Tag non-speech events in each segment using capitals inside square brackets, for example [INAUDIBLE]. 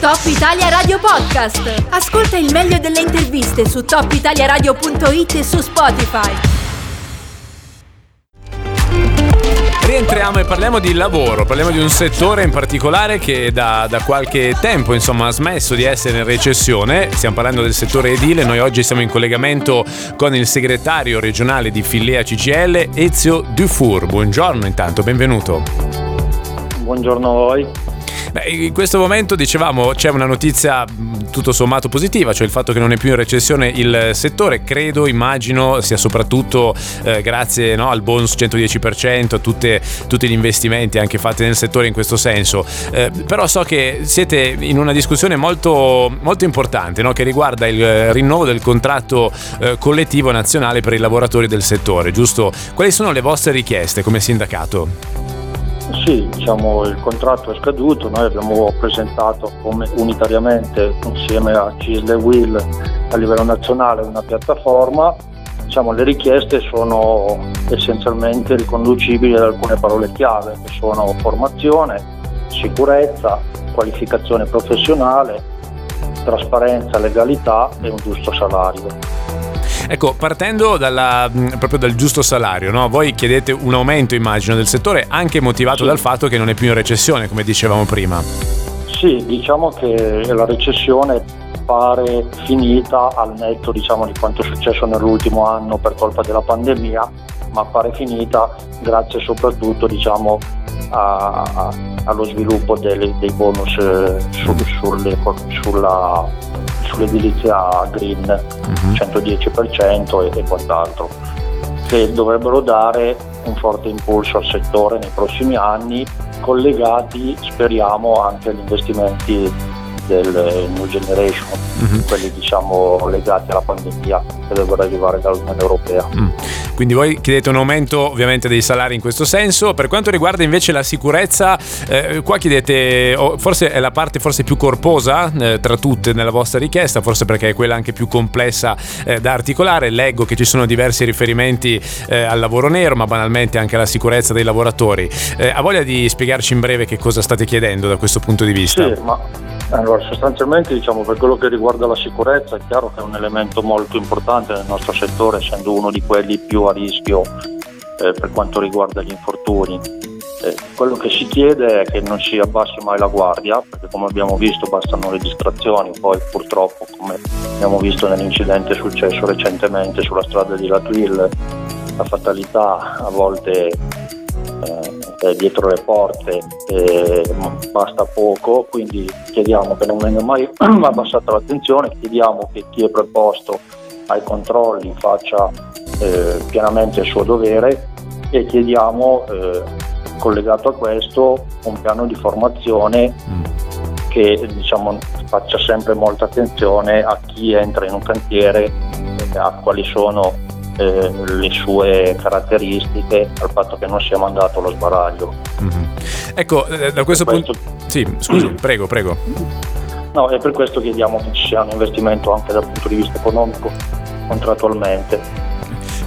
Top Italia Radio Podcast. Ascolta il meglio delle interviste su topitaliaradio.it e su Spotify. Rientriamo e parliamo di lavoro, parliamo di un settore in particolare che da, da, qualche tempo insomma, ha smesso di essere in recessione, stiamo parlando del settore edile, noi oggi siamo in collegamento con il segretario regionale di Fillea CGL Ezio Dufour, buongiorno intanto, benvenuto. Buongiorno a voi. Beh, in questo momento dicevamo c'è una notizia tutto sommato positiva, cioè il fatto che non è più in recessione il settore, credo, immagino sia soprattutto eh, grazie no, al bonus 110%, a tutte, tutti gli investimenti anche fatti nel settore in questo senso. Eh, però so che siete in una discussione molto, molto importante no, che riguarda il rinnovo del contratto eh, collettivo nazionale per i lavoratori del settore, giusto? Quali sono le vostre richieste come sindacato? Sì, diciamo, il contratto è scaduto, noi abbiamo presentato come unitariamente insieme a CISL e WIL a livello nazionale una piattaforma, diciamo, le richieste sono essenzialmente riconducibili ad alcune parole chiave che sono formazione, sicurezza, qualificazione professionale, trasparenza, legalità e un giusto salario. Ecco, partendo dalla, proprio dal giusto salario, no? voi chiedete un aumento, immagino, del settore, anche motivato dal fatto che non è più in recessione, come dicevamo prima. Sì, diciamo che la recessione pare finita al netto diciamo, di quanto è successo nell'ultimo anno per colpa della pandemia, ma pare finita grazie soprattutto diciamo, a, a, allo sviluppo dei, dei bonus eh, su, sulle, sulla sull'edilizia green, uh-huh. 110% e, e quant'altro, che dovrebbero dare un forte impulso al settore nei prossimi anni, collegati speriamo anche agli investimenti del New Generation, uh-huh. quelli diciamo legati alla pandemia che dovrebbero arrivare dall'Unione Europea. Mm. Quindi voi chiedete un aumento ovviamente dei salari in questo senso. Per quanto riguarda invece la sicurezza, eh, qua chiedete, oh, forse è la parte forse più corposa eh, tra tutte nella vostra richiesta, forse perché è quella anche più complessa eh, da articolare. Leggo che ci sono diversi riferimenti eh, al lavoro nero, ma banalmente anche alla sicurezza dei lavoratori. Eh, ha voglia di spiegarci in breve che cosa state chiedendo da questo punto di vista? Sì, ma allora, sostanzialmente diciamo, per quello che riguarda la sicurezza è chiaro che è un elemento molto importante nel nostro settore, essendo uno di quelli più a rischio eh, per quanto riguarda gli infortuni. Eh, quello che si chiede è che non si abbassi mai la guardia, perché come abbiamo visto bastano le distrazioni, poi purtroppo come abbiamo visto nell'incidente successo recentemente sulla strada di Latwil, la fatalità a volte eh, dietro le porte eh, basta poco, quindi chiediamo che non venga mai [CLEARS THROAT] abbassata l'attenzione, chiediamo che chi è preposto ai controlli faccia eh, pienamente il suo dovere e chiediamo eh, collegato a questo un piano di formazione mm. che diciamo, faccia sempre molta attenzione a chi entra in un cantiere, a quali sono eh, le sue caratteristiche al fatto che non sia mandato allo sbaraglio. Mm-hmm. Ecco, eh, da questo, questo punto... Sì, scusi, prego, prego. No, è per questo chiediamo che ci sia un investimento anche dal punto di vista economico contrattualmente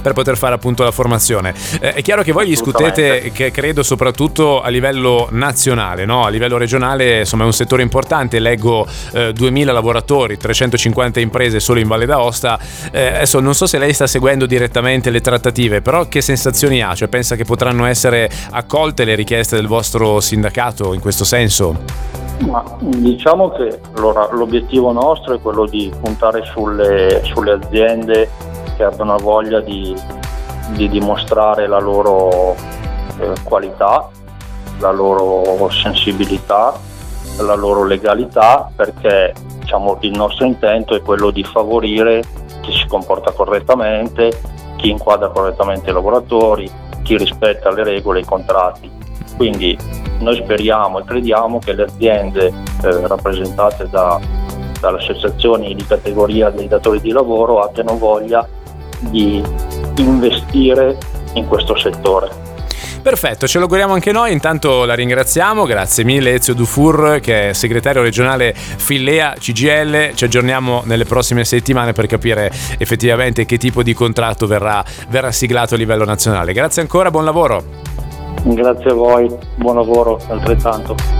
per poter fare appunto la formazione. Eh, è chiaro che voi discutete, che credo soprattutto a livello nazionale, no? a livello regionale insomma è un settore importante, leggo eh, 2000 lavoratori, 350 imprese solo in Valle d'Aosta, eh, adesso non so se lei sta seguendo direttamente le trattative, però che sensazioni ha? Cioè pensa che potranno essere accolte le richieste del vostro sindacato in questo senso? Ma diciamo che allora, l'obiettivo nostro è quello di puntare sulle, sulle aziende che abbiano voglia di, di dimostrare la loro eh, qualità, la loro sensibilità, la loro legalità, perché diciamo, il nostro intento è quello di favorire chi si comporta correttamente, chi inquadra correttamente i lavoratori, chi rispetta le regole e i contratti. Quindi noi speriamo e crediamo che le aziende eh, rappresentate da, dalle associazioni di categoria dei datori di lavoro abbiano voglia di investire in questo settore. Perfetto, ce lo auguriamo anche noi. Intanto la ringraziamo, grazie mille Ezio Dufour che è segretario regionale Fillea CGL. Ci aggiorniamo nelle prossime settimane per capire effettivamente che tipo di contratto verrà, verrà siglato a livello nazionale. Grazie ancora, buon lavoro. Grazie a voi, buon lavoro altrettanto.